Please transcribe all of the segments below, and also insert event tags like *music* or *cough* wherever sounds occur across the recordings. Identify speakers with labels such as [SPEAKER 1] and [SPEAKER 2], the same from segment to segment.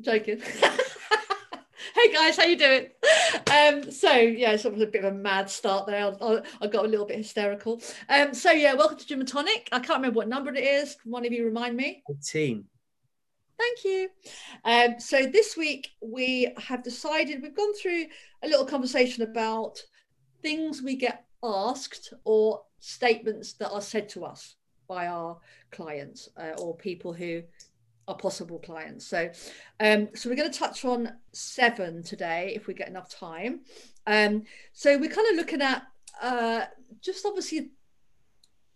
[SPEAKER 1] joking. *laughs* hey guys, how you doing? Um, so yeah, it's sort of a bit of a mad start there. I, I got a little bit hysterical. Um, so yeah, welcome to Gym and Tonic. I can't remember what number it is. Can one of you remind me?
[SPEAKER 2] 18.
[SPEAKER 1] Thank you. Um, so this week we have decided we've gone through a little conversation about things we get asked or statements that are said to us by our clients uh, or people who possible clients. So, um, so we're going to touch on seven today if we get enough time. Um, so we're kind of looking at uh, just obviously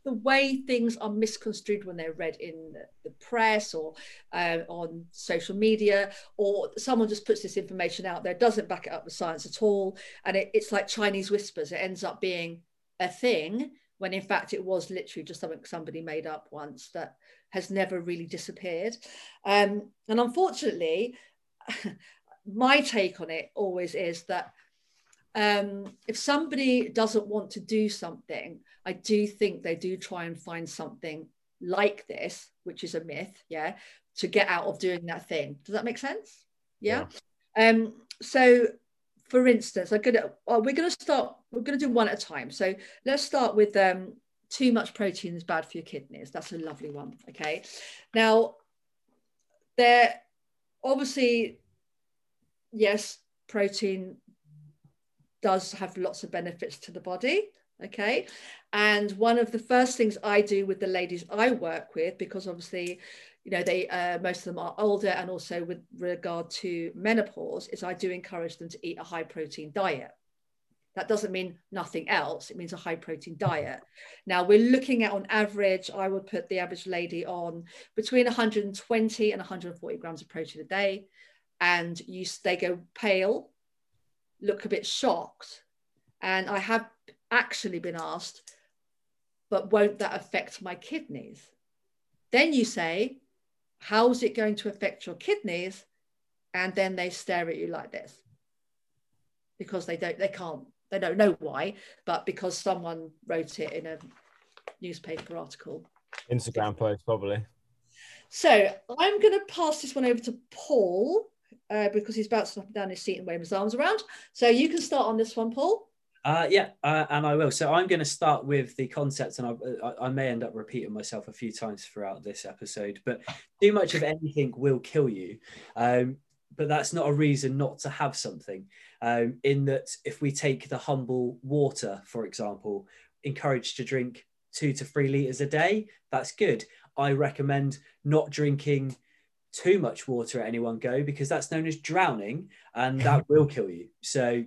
[SPEAKER 1] the way things are misconstrued when they're read in the press or uh, on social media, or someone just puts this information out there, doesn't back it up with science at all, and it, it's like Chinese whispers. It ends up being a thing when in fact it was literally just something somebody made up once that has never really disappeared. Um, and unfortunately, *laughs* my take on it always is that um, if somebody doesn't want to do something, I do think they do try and find something like this, which is a myth, yeah, to get out of doing that thing. Does that make sense? Yeah. yeah. Um, so for instance, I'm gonna we're gonna start, we're gonna do one at a time. So let's start with um too much protein is bad for your kidneys. That's a lovely one. Okay. Now, there obviously, yes, protein does have lots of benefits to the body. Okay. And one of the first things I do with the ladies I work with, because obviously, you know, they uh, most of them are older, and also with regard to menopause, is I do encourage them to eat a high protein diet. That doesn't mean nothing else. It means a high protein diet. Now we're looking at on average, I would put the average lady on between 120 and 140 grams of protein a day. And you they go pale, look a bit shocked. And I have actually been asked, but won't that affect my kidneys? Then you say, how's it going to affect your kidneys? And then they stare at you like this because they don't they can't they don't know why, but because someone wrote it in a newspaper article.
[SPEAKER 3] Instagram post, probably.
[SPEAKER 1] So I'm going to pass this one over to Paul uh, because he's about to stop down his seat and wave his arms around. So you can start on this one, Paul.
[SPEAKER 2] Uh, yeah, uh, and I will. So I'm going to start with the concept, and I, I, may end up repeating myself a few times throughout this episode. But too much of anything will kill you. Um, but that's not a reason not to have something. Um, in that, if we take the humble water, for example, encouraged to drink two to three liters a day, that's good. I recommend not drinking too much water at any one go because that's known as drowning and that *laughs* will kill you. So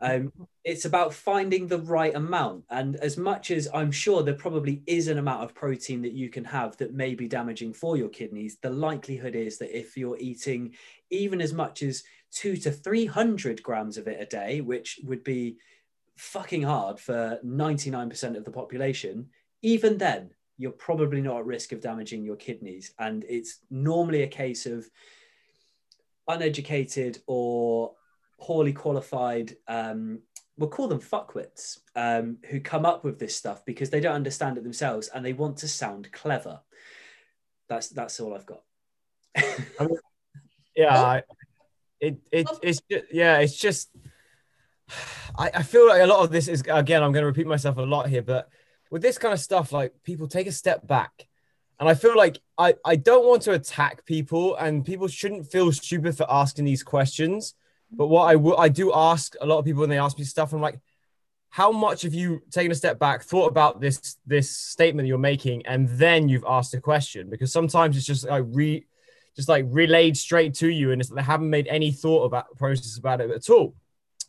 [SPEAKER 2] um, it's about finding the right amount. And as much as I'm sure there probably is an amount of protein that you can have that may be damaging for your kidneys, the likelihood is that if you're eating even as much as two to 300 grams of it a day, which would be fucking hard for 99% of the population, even then, you're probably not at risk of damaging your kidneys. And it's normally a case of uneducated or poorly qualified um, we'll call them fuckwits um, who come up with this stuff because they don't understand it themselves and they want to sound clever. That's that's all i've got. *laughs*
[SPEAKER 3] Yeah I, it, it it's just, yeah it's just I, I feel like a lot of this is again i'm going to repeat myself a lot here but with this kind of stuff like people take a step back. And i feel like i i don't want to attack people and people shouldn't feel stupid for asking these questions but what I will, I do ask a lot of people when they ask me stuff, I'm like, how much have you taken a step back, thought about this this statement you're making, and then you've asked a question? Because sometimes it's just like re, just like relayed straight to you, and it's, they haven't made any thought about process about it at all.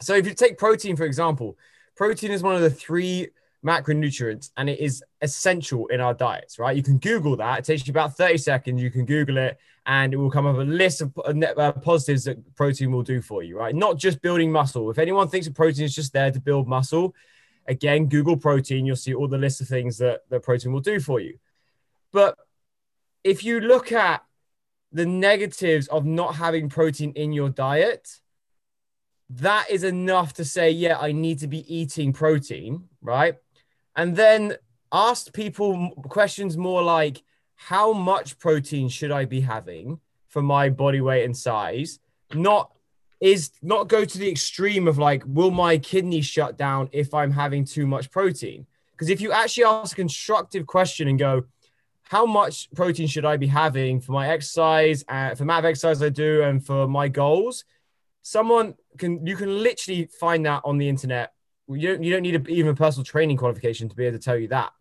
[SPEAKER 3] So if you take protein for example, protein is one of the three macronutrients and it is essential in our diets, right? You can Google that. It takes you about 30 seconds. You can Google it and it will come up a list of uh, uh, positives that protein will do for you, right? Not just building muscle. If anyone thinks that protein is just there to build muscle, again, Google protein, you'll see all the list of things that, that protein will do for you. But if you look at the negatives of not having protein in your diet, that is enough to say, yeah, I need to be eating protein, right? And then asked people questions more like how much protein should I be having? for my body weight and size, not is not go to the extreme of like, will my kidney shut down if I'm having too much protein? Because if you actually ask a constructive question and go, how much protein should I be having for my exercise, uh, for amount of exercise I do, and for my goals? Someone can you can literally find that on the internet. You don't you don't need a, even a personal training qualification to be able to tell you that.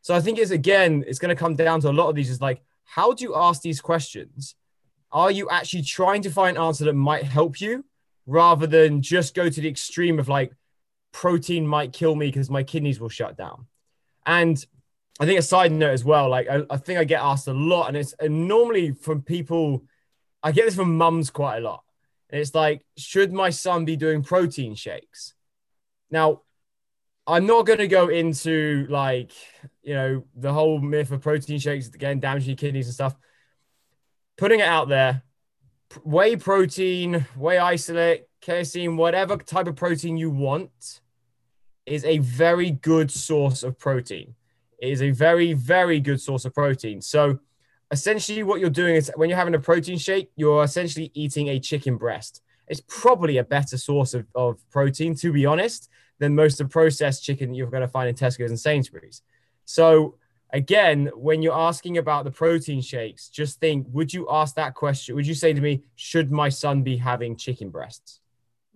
[SPEAKER 3] So I think it's again, it's going to come down to a lot of these is like, how do you ask these questions? Are you actually trying to find an answer that might help you rather than just go to the extreme of like protein might kill me because my kidneys will shut down? And I think a side note as well, like I, I think I get asked a lot, and it's and normally from people, I get this from mums quite a lot. And it's like, should my son be doing protein shakes? Now, I'm not going to go into like, you know, the whole myth of protein shakes again damaging your kidneys and stuff. Putting it out there, whey protein, whey isolate, casein, whatever type of protein you want is a very good source of protein. It is a very, very good source of protein. So essentially what you're doing is when you're having a protein shake, you're essentially eating a chicken breast. It's probably a better source of, of protein, to be honest than most of the processed chicken you're going to find in Tesco's and Sainsbury's. So again, when you're asking about the protein shakes, just think: Would you ask that question? Would you say to me, "Should my son be having chicken breasts?"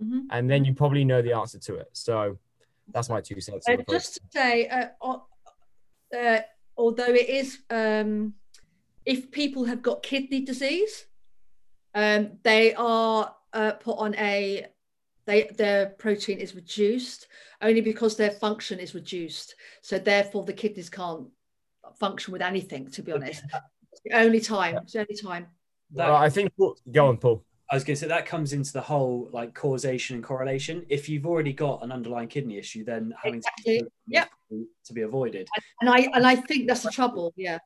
[SPEAKER 3] Mm-hmm. And then you probably know the answer to it. So that's my two cents.
[SPEAKER 1] Uh, just to say, uh, uh, although it is, um, if people have got kidney disease, um, they are uh, put on a they their protein is reduced only because their function is reduced. So therefore, the kidneys can't function with anything. To be honest, it's the only time. It's the only time.
[SPEAKER 3] That, well, I think. Go on, Paul.
[SPEAKER 2] I was going to say that comes into the whole like causation and correlation. If you've already got an underlying kidney issue, then having exactly. to,
[SPEAKER 1] yeah.
[SPEAKER 2] to be avoided.
[SPEAKER 1] And I and I think that's the trouble. Yeah,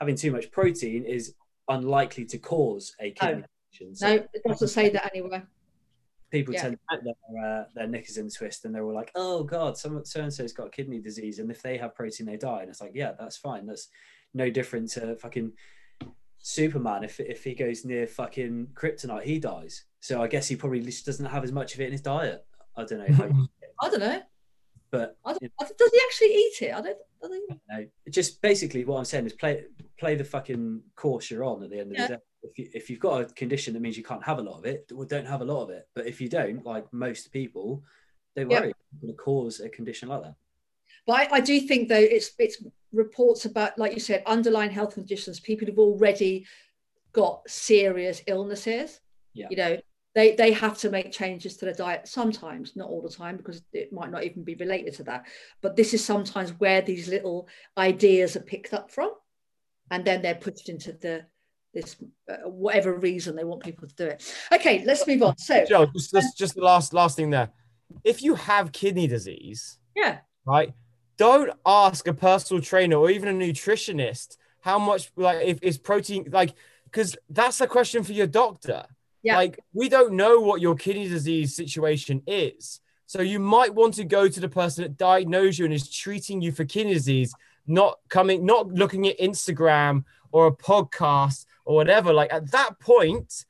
[SPEAKER 2] having too much protein is unlikely to cause a kidney no.
[SPEAKER 1] So no, it doesn't say that anywhere
[SPEAKER 2] people yeah. tend to put their, uh, their knickers in a twist and they're all like, oh God, someone so and so's got kidney disease. And if they have protein, they die. And it's like, yeah, that's fine. That's no different to fucking Superman. If, if he goes near fucking kryptonite, he dies. So I guess he probably just doesn't have as much of it in his diet. I don't know. *laughs*
[SPEAKER 1] I don't know.
[SPEAKER 2] But
[SPEAKER 1] I don't, does he actually eat it? I don't. I don't
[SPEAKER 2] know. Just basically, what I'm saying is play play the fucking course you're on at the end of the day if, you, if you've got a condition that means you can't have a lot of it, well, don't have a lot of it. But if you don't, like most people, they worry yep. going to cause a condition like that.
[SPEAKER 1] But I, I, do think though it's it's reports about, like you said, underlying health conditions, people who've already got serious illnesses.
[SPEAKER 2] Yeah.
[SPEAKER 1] You know, they they have to make changes to their diet sometimes, not all the time, because it might not even be related to that. But this is sometimes where these little ideas are picked up from, and then they're pushed into the this uh, whatever reason they want people to do it. Okay, let's move on. So,
[SPEAKER 3] Joe, just, just just the last last thing there. If you have kidney disease,
[SPEAKER 1] yeah,
[SPEAKER 3] right, don't ask a personal trainer or even a nutritionist how much like if is protein like because that's a question for your doctor. Yeah. Like we don't know what your kidney disease situation is. So you might want to go to the person that diagnosed you and is treating you for kidney disease, not coming, not looking at Instagram or a podcast or whatever, like at that point,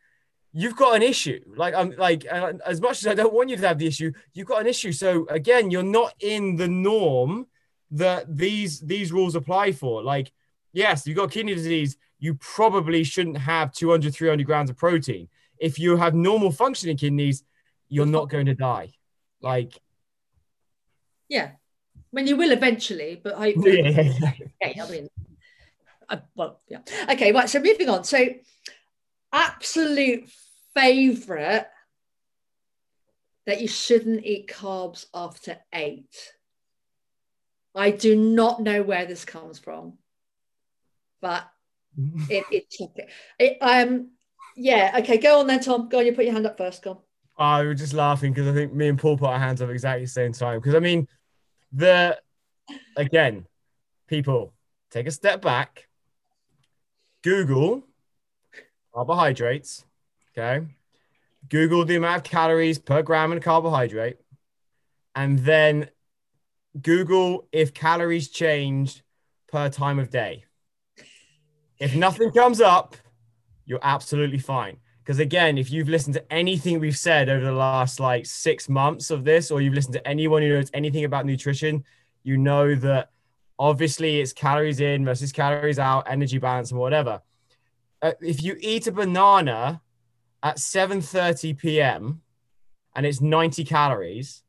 [SPEAKER 3] you've got an issue. Like I'm like uh, as much as I don't want you to have the issue, you've got an issue. So again, you're not in the norm that these these rules apply for. Like, yes, you've got kidney disease, you probably shouldn't have 200, 300 grams of protein. If you have normal functioning kidneys, you're not going to die. Like,
[SPEAKER 1] yeah. When you will eventually, but *laughs* hopefully, yeah, yeah, I mean, uh, well, yeah. Okay, right. So moving on. So, absolute favorite that you shouldn't eat carbs after eight. I do not know where this comes from, but *laughs* it, it, it um yeah okay go on then Tom go on you put your hand up first go on.
[SPEAKER 3] I was just laughing because I think me and Paul put our hands up exactly the same time because I mean the again people take a step back Google carbohydrates. Okay. Google the amount of calories per gram in carbohydrate. And then Google if calories change per time of day. If nothing comes up, you're absolutely fine. Because again, if you've listened to anything we've said over the last like six months of this, or you've listened to anyone who knows anything about nutrition, you know that obviously it's calories in versus calories out, energy balance, and whatever. Uh, if you eat a banana at 7:30 p.m. and it's 90 calories,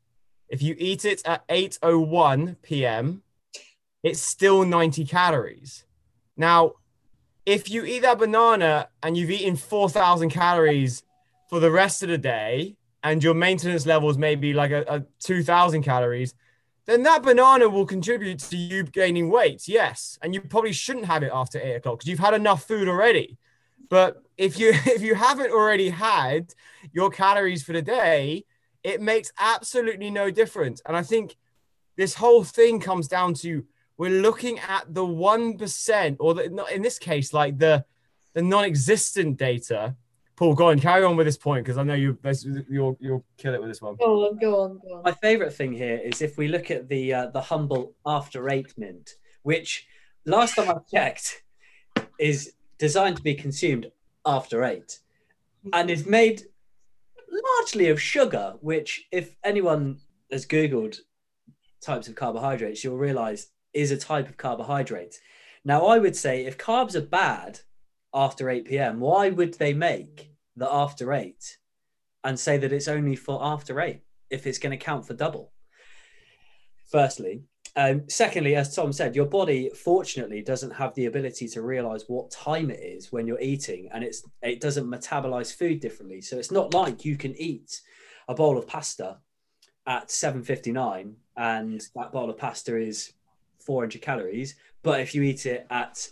[SPEAKER 3] if you eat it at 8:01 p.m., it's still 90 calories. Now, if you eat that banana and you've eaten 4,000 calories for the rest of the day, and your maintenance levels may be like a, a 2,000 calories, then that banana will contribute to you gaining weight. Yes, and you probably shouldn't have it after eight o'clock because you've had enough food already. But if you *laughs* if you haven't already had your calories for the day, it makes absolutely no difference. And I think this whole thing comes down to we're looking at the one percent, or the, in this case, like the the non-existent data. Paul, go on, carry on with this point because I know you you'll you'll kill it with this one.
[SPEAKER 1] Go on, go on, go on.
[SPEAKER 2] My favourite thing here is if we look at the uh, the humble after eight mint, which last time I checked is designed to be consumed after eight, and is made largely of sugar. Which, if anyone has googled types of carbohydrates, you'll realise is a type of carbohydrate. Now, I would say if carbs are bad after 8 p.m., why would they make the after 8 and say that it's only for after 8 if it's going to count for double? Firstly. Um, secondly, as Tom said, your body fortunately doesn't have the ability to realize what time it is when you're eating, and it's it doesn't metabolize food differently. So it's not like you can eat a bowl of pasta at 7:59 and that bowl of pasta is 400 calories. But if you eat it at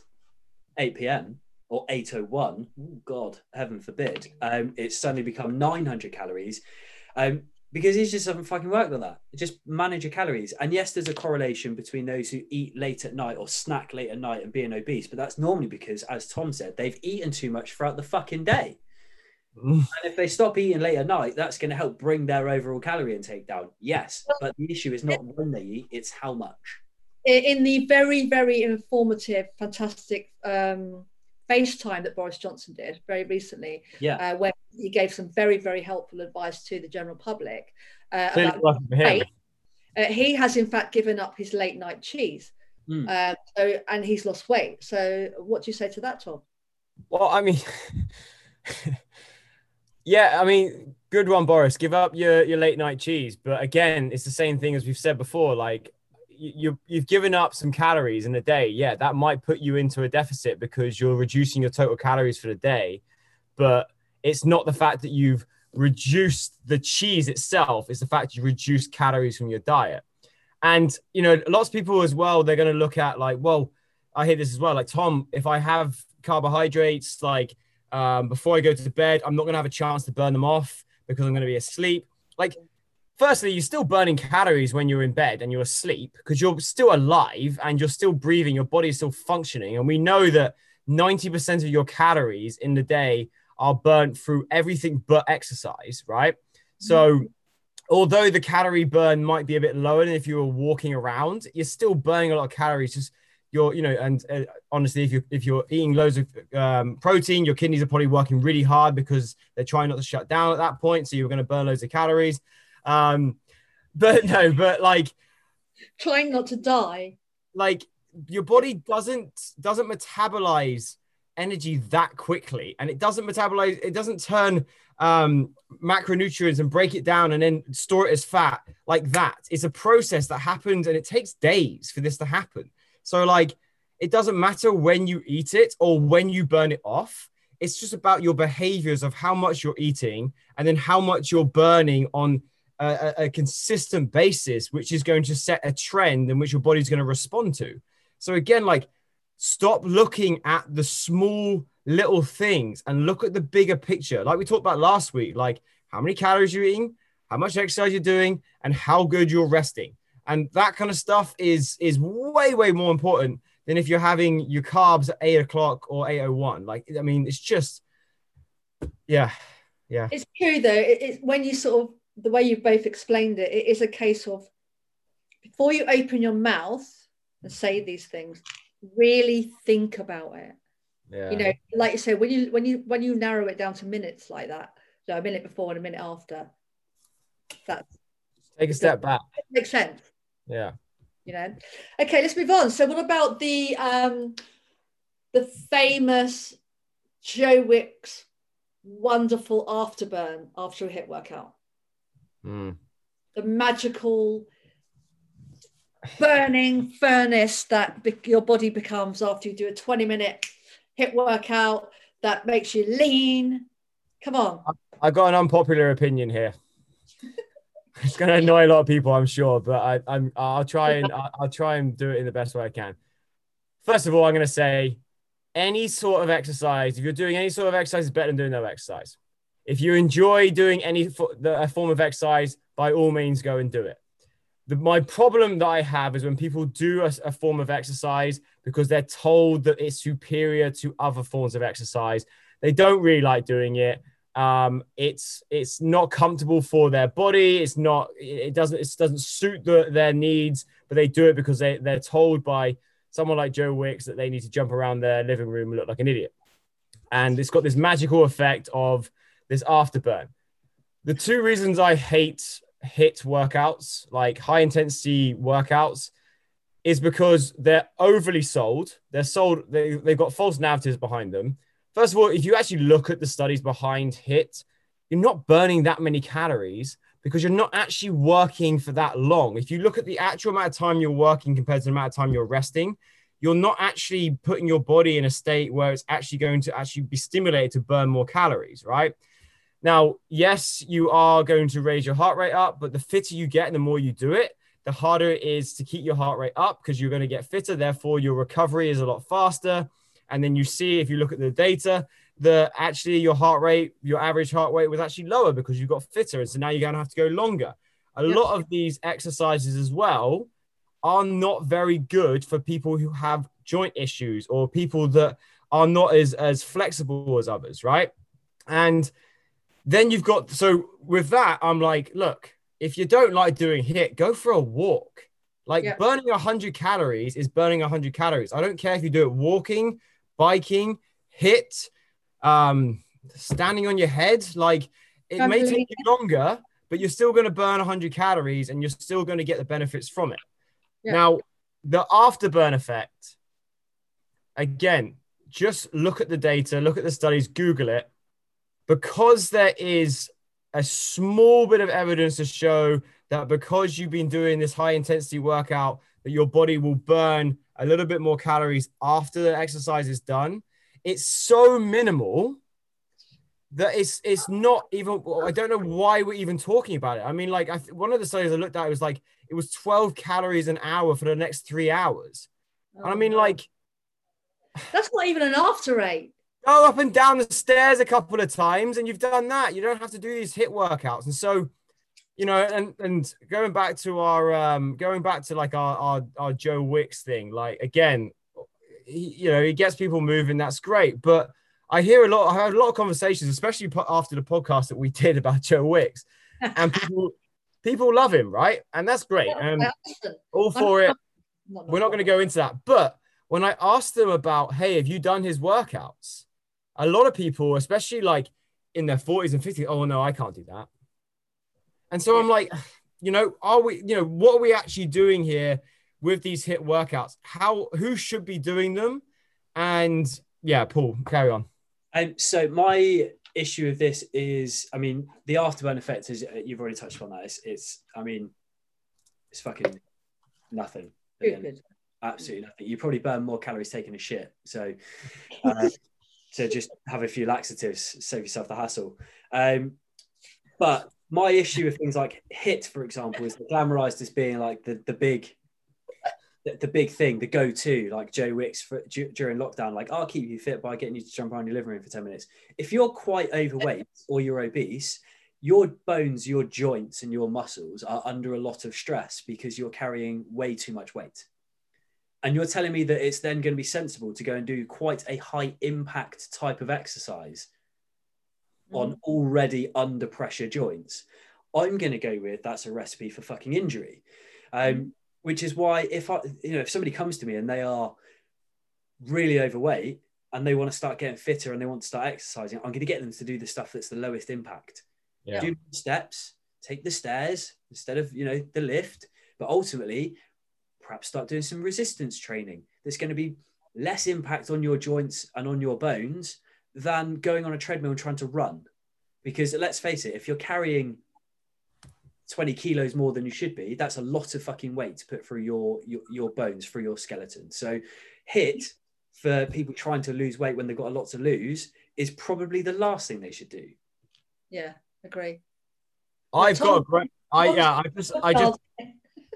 [SPEAKER 2] 8 p.m. or 8:01, oh God, heaven forbid, um, it's suddenly become 900 calories. Um, because it just doesn't fucking work like that. Just manage your calories. And yes, there's a correlation between those who eat late at night or snack late at night and being obese, but that's normally because, as Tom said, they've eaten too much throughout the fucking day. Mm. and if they stop eating late at night, that's going to help bring their overall calorie intake down. Yes, but the issue is not when they eat; it's how much
[SPEAKER 1] in the very, very informative, fantastic um, FaceTime that Boris Johnson did very recently,
[SPEAKER 2] yeah, uh,
[SPEAKER 1] where he gave some very, very helpful advice to the general public. Uh,
[SPEAKER 3] about *laughs*
[SPEAKER 1] uh, he has, in fact, given up his late night cheese. Mm. so, and he's lost weight. So, what do you say to that, Tom?
[SPEAKER 3] Well, I mean, *laughs* yeah, I mean, good one, Boris. Give up your your late night cheese, but again, it's the same thing as we've said before. Like, you you've given up some calories in a day. Yeah that might put you into a deficit because you're reducing your total calories for the day. But it's not the fact that you've reduced the cheese itself it's the fact you reduce calories from your diet. And you know lots of people as well they're going to look at like well i hear this as well like tom if i have carbohydrates like um, before i go to bed i'm not going to have a chance to burn them off because i'm going to be asleep. Like firstly, you're still burning calories when you're in bed and you're asleep because you're still alive and you're still breathing, your body is still functioning. And we know that 90% of your calories in the day are burnt through everything but exercise, right? So, mm-hmm. although the calorie burn might be a bit lower than if you were walking around, you're still burning a lot of calories. Just you're, you know, and uh, honestly, if you're if you're eating loads of um, protein, your kidneys are probably working really hard because they're trying not to shut down at that point. So you're going to burn loads of calories. Um, but *laughs* no, but like
[SPEAKER 1] trying not to die.
[SPEAKER 3] Like your body doesn't doesn't metabolize energy that quickly, and it doesn't metabolize. It doesn't turn um, macronutrients and break it down and then store it as fat like that. It's a process that happens, and it takes days for this to happen. So like. It doesn't matter when you eat it or when you burn it off it's just about your behaviors of how much you're eating and then how much you're burning on a, a, consistent basis, which is going to set a trend in which your body's going to respond to. So again, like stop looking at the small little things and look at the bigger picture. Like we talked about last week, like how many calories you're eating, how much exercise you're doing, and how good you're resting. And that kind of stuff is is way, way more important than if you're having your carbs at eight o'clock or 801. Like, I mean, it's just yeah. Yeah.
[SPEAKER 1] It's true though. It's when you sort of the way you've both explained it, it is a case of before you open your mouth and say these things, really think about it.
[SPEAKER 3] Yeah.
[SPEAKER 1] You know, like you say, when you when you when you narrow it down to minutes like that, so a minute before and a minute after, that
[SPEAKER 3] Take a step back.
[SPEAKER 1] makes sense.
[SPEAKER 3] Yeah.
[SPEAKER 1] You know. Okay, let's move on. So, what about the um the famous Joe Wicks wonderful afterburn after a hit workout?
[SPEAKER 3] Mm.
[SPEAKER 1] the magical burning furnace that be- your body becomes after you do a 20 minute hit workout that makes you lean. Come on.
[SPEAKER 3] I've got an unpopular opinion here. *laughs* it's going to annoy a lot of people, I'm sure, but I, I'm I'll try and I'll, I'll try and do it in the best way I can. First of all, I'm going to say any sort of exercise. If you're doing any sort of exercise, is better than doing no exercise. If you enjoy doing any fo- the, a form of exercise, by all means, go and do it. The, my problem that I have is when people do a, a form of exercise because they're told that it's superior to other forms of exercise. They don't really like doing it um it's it's not comfortable for their body it's not it doesn't it doesn't suit the, their needs but they do it because they they're told by someone like joe wicks that they need to jump around their living room and look like an idiot and it's got this magical effect of this afterburn the two reasons i hate hit workouts like high intensity workouts is because they're overly sold they're sold they, they've got false narratives behind them First of all, if you actually look at the studies behind HIT, you're not burning that many calories because you're not actually working for that long. If you look at the actual amount of time you're working compared to the amount of time you're resting, you're not actually putting your body in a state where it's actually going to actually be stimulated to burn more calories, right? Now, yes, you are going to raise your heart rate up, but the fitter you get and the more you do it, the harder it is to keep your heart rate up because you're going to get fitter. Therefore, your recovery is a lot faster and then you see if you look at the data that actually your heart rate, your average heart rate was actually lower because you got fitter. And so now you're going to have to go longer. A
[SPEAKER 1] Yeah.
[SPEAKER 3] lot of these exercises as well are not very good for people who have joint issues or people that are not as, as flexible as others, right? And then you've got, so with that, I'm like, look, if you don't like doing hit, go for a walk. Like
[SPEAKER 1] Yeah.
[SPEAKER 3] burning 100 calories is burning 100 calories. I don't care if you do it walking, biking, hit, um, standing on your head. Like it may take you longer, but you're still going to burn 100 calories and you're still going to get the benefits from it.
[SPEAKER 1] Yeah.
[SPEAKER 3] Now, the afterburn effect, again, just look at the data, look at the studies, Google it. Because there is a small bit of evidence to show that because you've been doing this high intensity workout, that your body will burn a little bit more calories after the exercise is done. It's so minimal that it's it's not even. I don't know why we're even talking about it. I mean, like I one of the studies I looked at it was like it was 12 calories an hour for the next three hours. And I mean, oh, like
[SPEAKER 1] that's not even an after eight.
[SPEAKER 3] Go up and down the stairs a couple of times and you've done that. You don't have to do these hit workouts. And so, you know, and and going back to our um going back to like our our, our Joe Wicks thing, like again, he, you know, he gets people moving, that's great. But I hear a lot, I had a lot of conversations, especially after the podcast that we did about Joe Wicks, *laughs* and people people love him, right? And that's great. And all for it. We're not going to go into that. But when I asked them about, hey, have you done his workouts? A lot of people, especially like in their 40s and 50s, oh no, I can't do that. And so I'm like, *sighs* you know, are we, you know, what are we actually doing here with these hit workouts? How, who should be doing them? And yeah, Paul, carry on.
[SPEAKER 2] Um, so my issue with this is, I mean, the afterburn effect is you've already touched on that. It's, it's I mean, it's fucking nothing. at the end.
[SPEAKER 1] Stupid.
[SPEAKER 2] Absolutely nothing. You probably burn more calories taking a shit. So, *laughs* uh, so just have a few laxatives, save yourself the hassle. Um, but my issue with things like hit, for example, is glamorized as being like the the big. The, the big thing, the go-to, like Joe Wicks for, du- during lockdown, like I'll keep you fit by getting you to jump around your living room for ten minutes. If you're quite overweight or you're obese, your bones, your joints, and your muscles are under a lot of stress because you're carrying way too much weight. And you're telling me that it's then going to be sensible to go and do quite a high impact type of exercise on already under pressure joints. I'm going to go with that's a recipe for fucking injury. Um, which is why if I, you know, if somebody comes to me and they are really overweight, and they want to start getting fitter and they want to start exercising, I'm going to get them to do the stuff that's the lowest impact.
[SPEAKER 3] Yeah.
[SPEAKER 2] Do steps, take the stairs instead of you know the lift, but ultimately, perhaps start doing some resistance training. That's going to be less impact on your joints and on your bones than going on a treadmill and trying to run. Because let's face it, if you're carrying 20 kilos more than you should be, that's a lot of fucking weight to put through your your, your bones, through your skeleton. So hit for people trying to lose weight when they've got a lot to lose is probably the last thing they should do.
[SPEAKER 1] Yeah, agree.
[SPEAKER 3] I've
[SPEAKER 1] Tom-
[SPEAKER 3] got a great. I yeah. I just I just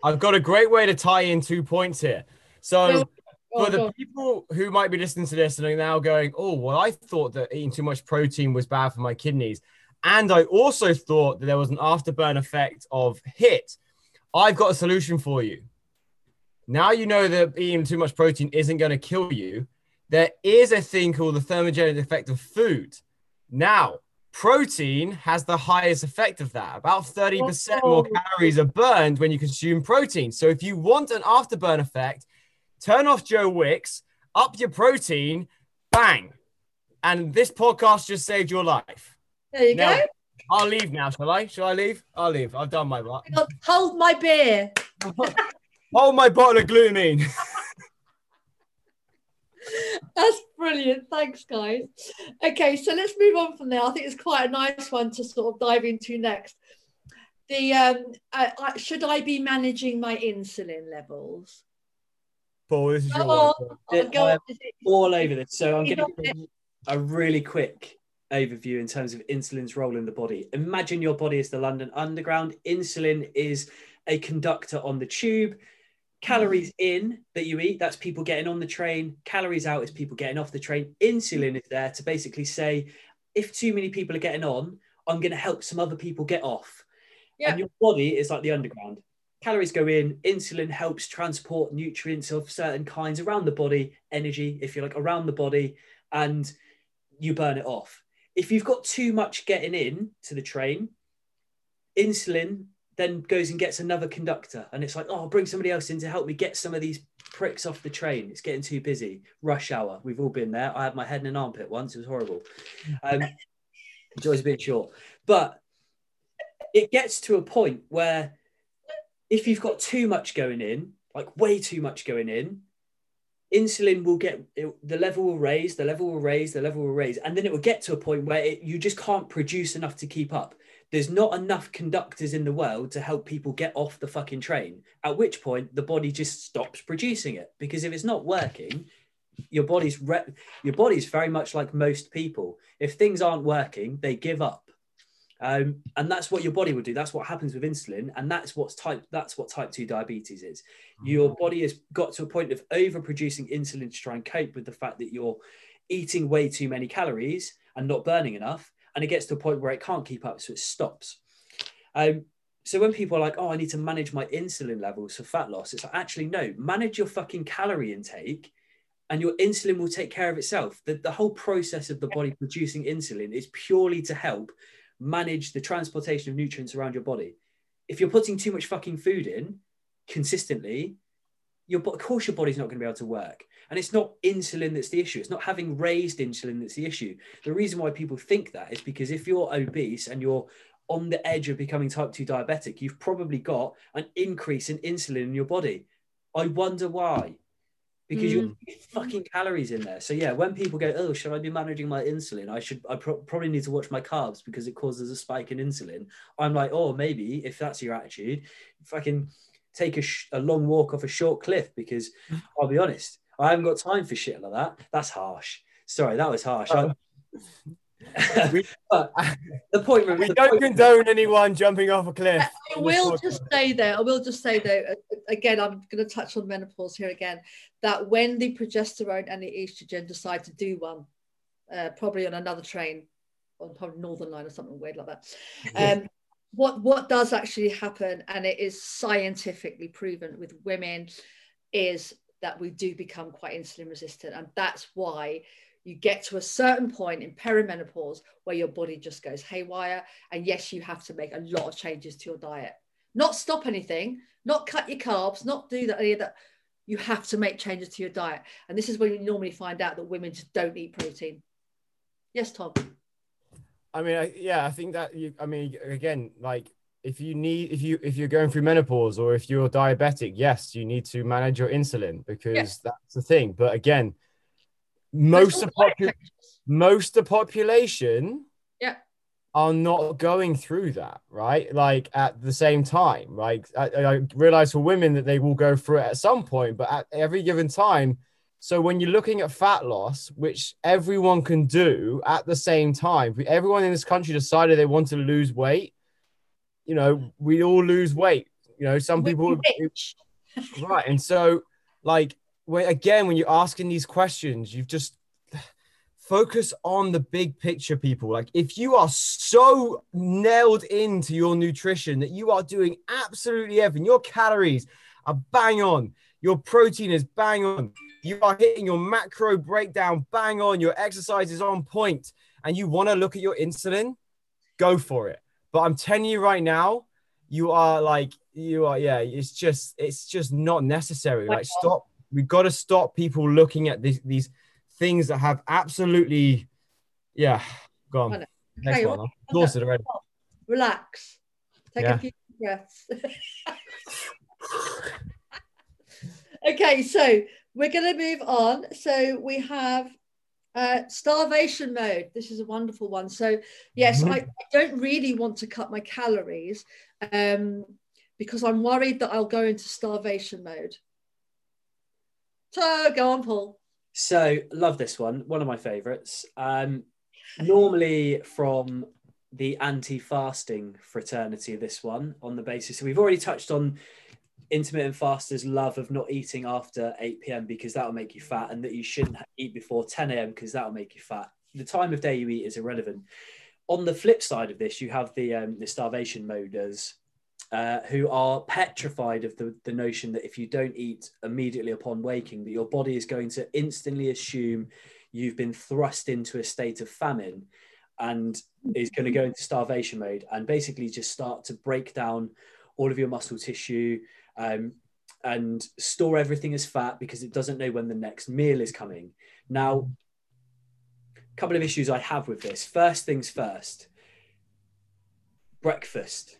[SPEAKER 3] I've got a great way to tie in two points here. So for the people who might be listening to this and are now going, oh, well, I thought that eating too much protein was bad for my kidneys. And I also thought that there was an afterburn effect of HIT. I've got a solution for you. Now you know that eating too much protein isn't going to kill you. There is a thing called the thermogenic effect of food. Now, protein has the highest effect of that. About 30% more
[SPEAKER 1] Oh.
[SPEAKER 3] calories are burned when you consume protein. So if you want an afterburn effect, turn off Joe Wicks, up your protein, bang. And this podcast just saved your life.
[SPEAKER 1] There you
[SPEAKER 3] Now,
[SPEAKER 1] go.
[SPEAKER 3] I'll leave now, shall I? Shall I leave? I'll leave. I've done my part.
[SPEAKER 1] Hold my beer. *laughs*
[SPEAKER 3] Hold my bottle of glutamine. *laughs*
[SPEAKER 1] That's brilliant. Thanks, guys. Okay, so let's move on from there. I think it's quite a nice one to sort of dive into next. The um, uh, uh, should I be managing my insulin levels?
[SPEAKER 3] Paul, this is your
[SPEAKER 1] Oh,
[SPEAKER 3] one.
[SPEAKER 2] Yeah,
[SPEAKER 1] Oh, go
[SPEAKER 2] I'm all over this. So I'm
[SPEAKER 1] You
[SPEAKER 2] going to give a really quick overview in terms of insulin's role in the body. Imagine your body is the London Underground. Insulin is a conductor on the tube. Calories in that you eat, that's people getting on the train. Calories out is people getting off the train. Insulin is there to basically say, if too many people are getting on, I'm going to help some other people get off.
[SPEAKER 1] Yeah.
[SPEAKER 2] And your body is like the underground. Calories go in, insulin helps transport nutrients of certain kinds around the body, energy, if you like, around the body, and you burn it off. If you've got too much getting in to the train, insulin then goes and gets another conductor. And it's like, oh, I'll bring somebody else in to help me get some of these pricks off the train. It's getting too busy. Rush hour. We've all been there. I had my head in an armpit once. It was horrible. Um, *laughs* joy's a bit short. But it gets to a point where if you've got too much going in, like way too much going in, insulin will get the level will raise, the level will raise, the level will raise, and then it will get to a point where it, you just can't produce enough to keep up. There's not enough conductors in the world to help people get off the fucking train. At which point, the body just stops producing it because if it's not working, your body's re- your body's very much like most people. If things aren't working, they give up. Um, and that's what your body would do. That's what happens with insulin, and that's what's type. That's what type two diabetes is. Your body has got to a point of overproducing insulin to try and cope with the fact that you're eating way too many calories and not burning enough, and it gets to a point where it can't keep up, so it stops. Um, so when people are like, "Oh, I need to manage my insulin levels for fat loss," it's like, actually no, manage your fucking calorie intake, and your insulin will take care of itself. The, the whole process of the body producing insulin is purely to help manage the transportation of nutrients around your body. If you're putting too much fucking food in consistently, your of course your body's not going to be able to work. And it's not insulin that's the issue. It's not having raised insulin that's the issue. The reason why people think that is because if you're obese and you're on the edge of becoming type 2 diabetic, you've probably got an increase in insulin in your body. I wonder why. Because you're hmm. fucking calories in there. So yeah, when people go, "Oh, should I be managing my insulin? I should. I pro- probably need to watch my carbs because it causes a spike in insulin." I'm like, "Oh, maybe if that's your attitude, fucking take a, sh- a long walk off a short cliff." Because *laughs* I'll be honest, I haven't got time for shit like that. That's harsh. Sorry, that was harsh. I-
[SPEAKER 3] We- *laughs*
[SPEAKER 2] but the point.
[SPEAKER 3] We
[SPEAKER 2] the
[SPEAKER 3] don't
[SPEAKER 2] point-
[SPEAKER 3] condone anyone jumping off a cliff.
[SPEAKER 1] I will just say though, I will just say though, again, I'm going to touch on menopause here again, that when the progesterone and the estrogen decide to do one, uh, probably on another train, on probably Northern Line or something weird like that, um, what what does actually happen, and it is scientifically proven with women, is that we do become quite insulin resistant, and that's why you get to a certain point in perimenopause where your body just goes haywire and yes you have to make a lot of changes to your diet not stop anything not cut your carbs not do that any of that you have to make changes to your diet. And this is when you normally find out that women just don't eat protein. Yes, Tom.
[SPEAKER 3] I mean, I, yeah, I think that you. I mean, again, like if you need, if you if you're going through menopause or if you're diabetic, yes, you need to manage your insulin because that's the thing. But again, most of popu- most of the population
[SPEAKER 1] Yeah.
[SPEAKER 3] are not going through that right like at the same time right I, I realize for women that they will go through it at some point but at every given time so when you're looking at fat loss which everyone can do at the same time everyone in this country decided they want to lose weight you know we all lose weight. You know some people right and so like when again when you're asking these questions you've just focus on the big picture people. Like if you are so nailed into your nutrition that you are doing absolutely everything your calories are bang on your protein is bang on you are hitting your macro breakdown bang on your exercise is on point and you want to look at your insulin go for it but i'm telling you right now you are like you are yeah it's just it's just not necessary like stop we've got to stop people looking at these these things that have absolutely yeah go
[SPEAKER 1] I
[SPEAKER 3] next
[SPEAKER 1] Okay,
[SPEAKER 3] one i'm exhausted already
[SPEAKER 1] Relax. Take
[SPEAKER 3] Yeah.
[SPEAKER 1] a few breaths. *laughs* okay, so we're going to move on. So we have uh, starvation mode. This is a wonderful one. So yes,
[SPEAKER 3] Mhm.
[SPEAKER 1] I, I don't really want to cut my calories um, because I'm worried that I'll go into starvation mode. So go on, Paul.
[SPEAKER 2] So love this one, one of my favorites. Um, normally from the anti-fasting fraternity, this one on the basis. So we've already touched on intermittent fasters' love of not eating after 8 p.m. because that'll make you fat, and that you shouldn't eat before 10 a.m. because that'll make you fat. The time of day you eat is irrelevant. On the flip side of this, you have the um, the starvation moders uh, who are petrified of the, the notion that if you don't eat immediately upon waking, that your body is going to instantly assume you've been thrust into a state of famine and is going to go into starvation mode and basically just start to break down all of your muscle tissue um, and store everything as fat because it doesn't know when the next meal is coming. Now, a couple of issues I have with this. First things first, breakfast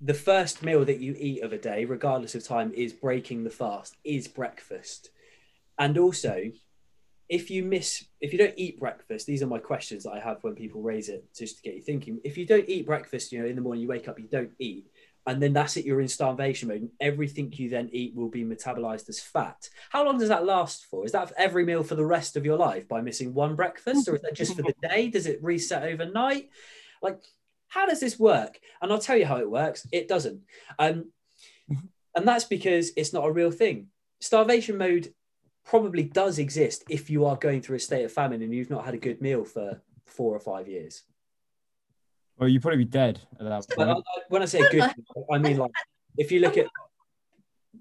[SPEAKER 2] the first meal that you eat of a day, regardless of time, is breaking the fast, is breakfast. And also, if you miss, if you don't eat breakfast, these are my questions that I have when people raise it, just to get you thinking. If you don't eat breakfast, you know, in the morning you wake up, you don't eat, and then that's it, you're in starvation mode, and everything you then eat will be metabolized as fat. How long does that last for? Is that every meal for the rest of your life by missing one breakfast, or is that just for the day? Does it reset overnight? Like, how does this work? And I'll tell you how it works. It doesn't. Um, and that's because it's not a real thing. Starvation mode probably does exist if you are going through a state of famine and you've not had a good meal for four or five years.
[SPEAKER 4] Well, you'd probably be dead at that
[SPEAKER 2] But I-
[SPEAKER 4] point.
[SPEAKER 2] I- when I say good, I mean like if you look at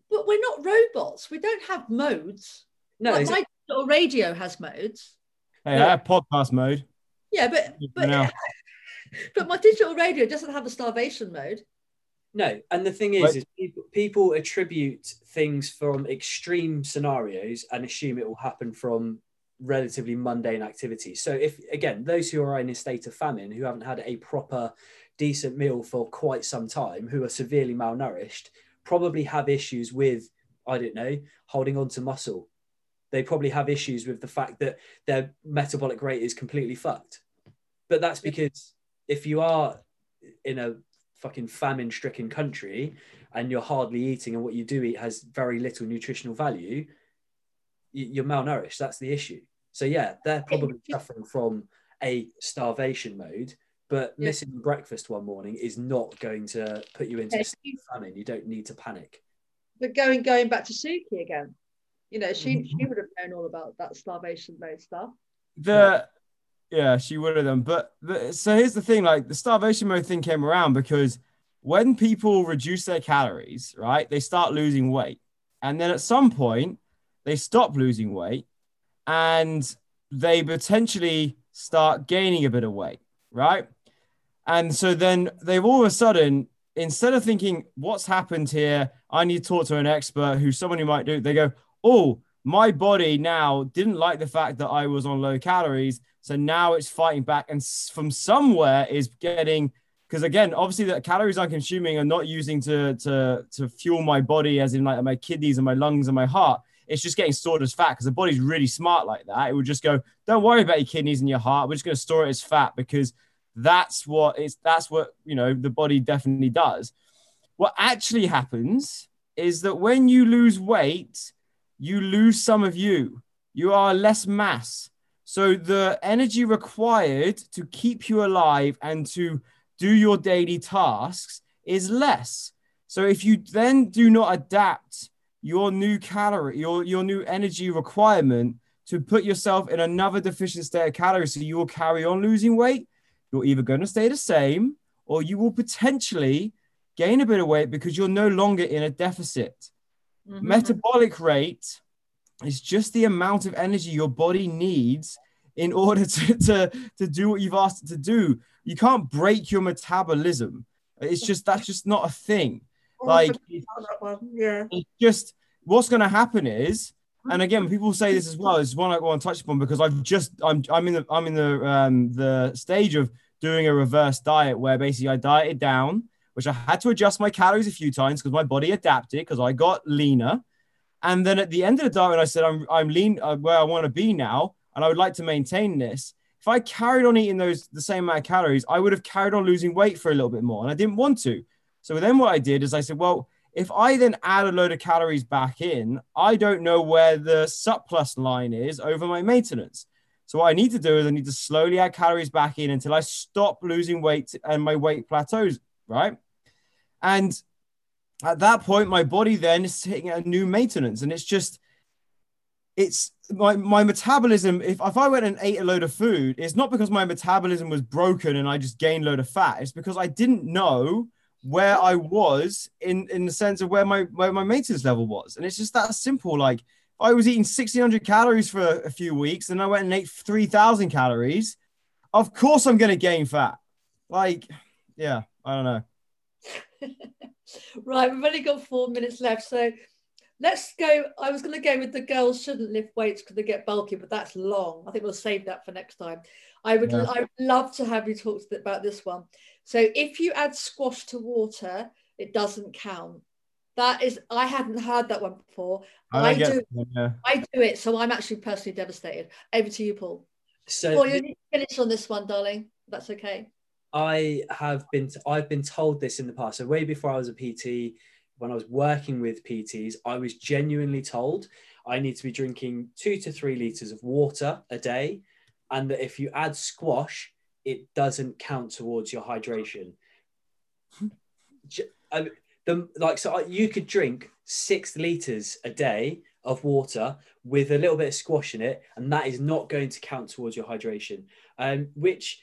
[SPEAKER 1] But we're not robots. We don't have modes.
[SPEAKER 2] no,
[SPEAKER 1] like
[SPEAKER 2] it's-
[SPEAKER 1] my digital radio has modes.
[SPEAKER 4] Hey, I have podcast mode.
[SPEAKER 1] Yeah, but but
[SPEAKER 4] Now. *laughs*
[SPEAKER 1] but my digital radio doesn't have a starvation mode.
[SPEAKER 2] No, and the thing is,
[SPEAKER 4] Right.
[SPEAKER 2] is people, people attribute things from extreme scenarios and assume it will happen from relatively mundane activities. So, if again, those who are in a state of famine, who haven't had a proper, decent meal for quite some time, who are severely malnourished, probably have issues with, I don't know, holding on to muscle. They probably have issues with the fact that their metabolic rate is completely fucked. But that's because if you are in a fucking famine stricken country and you're hardly eating and what you do eat has very little nutritional value you're malnourished that's the issue so yeah they're probably suffering from a starvation mode but
[SPEAKER 1] Yeah.
[SPEAKER 2] missing breakfast one morning is not going to put you into
[SPEAKER 1] Okay.
[SPEAKER 2] a famine you don't need to panic
[SPEAKER 1] But going going back to Suki again, you know, she mm-hmm. she would have known all about that starvation mode stuff.
[SPEAKER 4] The yeah, she would have done. But the, so here's the thing: like the starvation mode thing came around because when people reduce their calories, right, they start losing weight, and then at some point they stop losing weight, and they potentially start gaining a bit of weight, right? And so then they've all of a sudden, instead of thinking, what's happened here? I need to talk to an expert who's someone who might do, they go,
[SPEAKER 3] oh, my body now didn't like the fact that I was on low calories. So now it's fighting back and from somewhere is getting because again, obviously the calories I'm consuming are not using to to to fuel my body, as in like my kidneys and my lungs and my heart. It's just getting stored as fat because the body's really smart like that. It would just go, don't worry about your kidneys and your heart. We're just going to store it as fat because that's what it's that's what you know the body definitely does. What actually happens is that when you lose weight, you lose some of you. You are less mass. So the energy required to keep you alive and to do your daily tasks is less. So if you then do not adapt your new calorie, your, your new energy requirement to put yourself in another deficient state of calories, so you will carry on losing weight, you're either going to stay the same or you will potentially gain a bit of weight because you're no longer in a deficit. Mm-hmm. Metabolic rate is just the amount of energy your body needs in order to, *laughs* to, to do what you've asked it to do. You can't break your metabolism. It's just that's just not a thing. Like yeah. Just what's gonna happen is, and again, people say this as well. It's one I want to touch upon because I've just I'm I'm in the I'm in the um the stage of doing a reverse diet where basically I dieted down, which I had to adjust my calories a few times because my body adapted because I got leaner. And then at the end of the diet, when I said I'm I'm lean uh, where I want to be now, and I would like to maintain this, if I carried on eating those the same amount of calories, I would have carried on losing weight for a little bit more. And I didn't want to. So then what I did is I said, well, if I then add a load of calories back in, I don't know where the surplus line is over my maintenance. So what I need to do is I need to slowly add calories back in until I stop losing weight and my weight plateaus, right? And at that point, my body then is hitting a new maintenance. And it's just, it's my, my metabolism if, if i went and ate a load of food it's not because my metabolism was broken and i just gained a load of fat it's because i didn't know where i was in in the sense of where my where my maintenance level was and it's just that simple like i was eating 1600 calories for a, few weeks and i went and ate 3000 calories of course i'm going to gain fat like yeah i don't know *laughs*
[SPEAKER 1] right we've only got four minutes left so Let's go. I was going to go with the girls shouldn't lift weights because they get bulky, but that's long. I think we'll save that for next time. I would, yeah. I would love to have you talk about this one. So if you add squash to water, it doesn't count. That is, I hadn't heard that one before. I, I do, yeah. I do it, so I'm actually personally devastated. Over to you, Paul. So Paul, you need to finish on this one, darling. That's okay.
[SPEAKER 2] I have been, I've been told this in the past. So way before I was a PT, when I was working with PTs, I was genuinely told I need to be drinking two to three liters of water a day, and that if you add squash, it doesn't count towards your hydration. The, like so, you could drink six liters a day of water with a little bit of squash in it, and that is not going to count towards your hydration. Um, which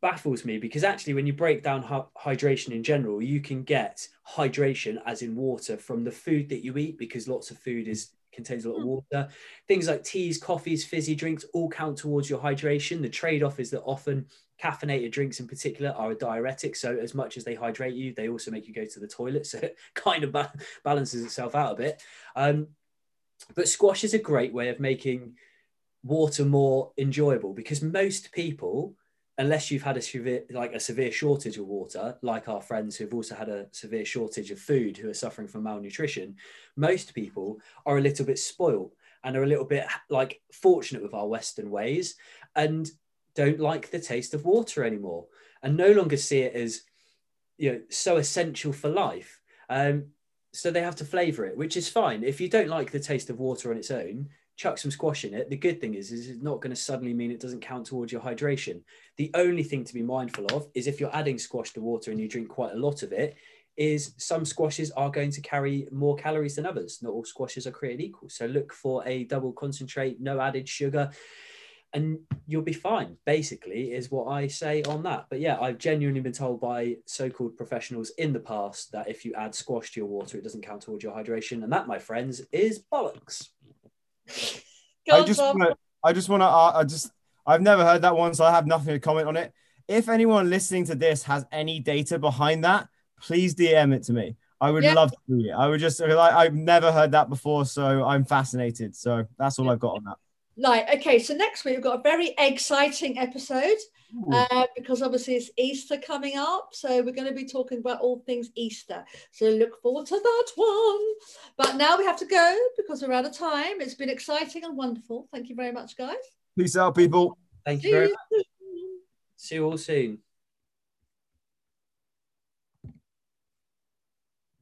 [SPEAKER 2] baffles me because actually when you break down hydration in general you can get hydration as in water from the food that you eat because lots of food is contains a lot of hmm. water. Things like teas coffees fizzy drinks all count towards your hydration. The trade-off is that often caffeinated drinks in particular are a diuretic so as much as they hydrate you they also make you go to the toilet. So *laughs* it kind of ba- balances itself out a bit. Um, but squash is a great way of making water more enjoyable because most people unless you've had a severe like a severe shortage of water like our friends who've also had a severe shortage of food who are suffering from malnutrition most people are a little bit spoiled and are a little bit like fortunate with our western ways and don't like the taste of water anymore and no longer see it as you know so essential for life. Um, so they have to flavor it which is fine. If you don't like the taste of water on its own chuck some squash in it. The good thing is, is it's not going to suddenly mean it doesn't count towards your hydration. The only thing to be mindful of is if you're adding squash to water and you drink quite a lot of it, is some squashes are going to carry more calories than others. Not all squashes are created equal. So look for a double concentrate, no added sugar, and you'll be fine, basically, is what I say on that. But yeah, I've genuinely been told by so called professionals in the past that if you add squash to your water, it doesn't count towards your hydration. And that, my friends, is bollocks.
[SPEAKER 3] I just wanna, I just want to. Uh, I just. I've never heard that one, so I have nothing to comment on it. If anyone listening to this has any data behind that, please DM it to me. I would
[SPEAKER 1] Yeah.
[SPEAKER 3] love to see it. I would just like I've never heard that before, so I'm fascinated. So that's all I've got on that.
[SPEAKER 1] Right. Okay. So next week we've got a very exciting episode uh, because obviously it's Easter coming up. So we're going to be talking about all things Easter. So look forward to that one. But now we have to go because we're out of time. It's been exciting and wonderful. Thank you very much, guys.
[SPEAKER 3] Peace out, people.
[SPEAKER 2] Thank you
[SPEAKER 1] See
[SPEAKER 2] very
[SPEAKER 1] you
[SPEAKER 2] much.
[SPEAKER 1] soon.
[SPEAKER 2] See you all soon.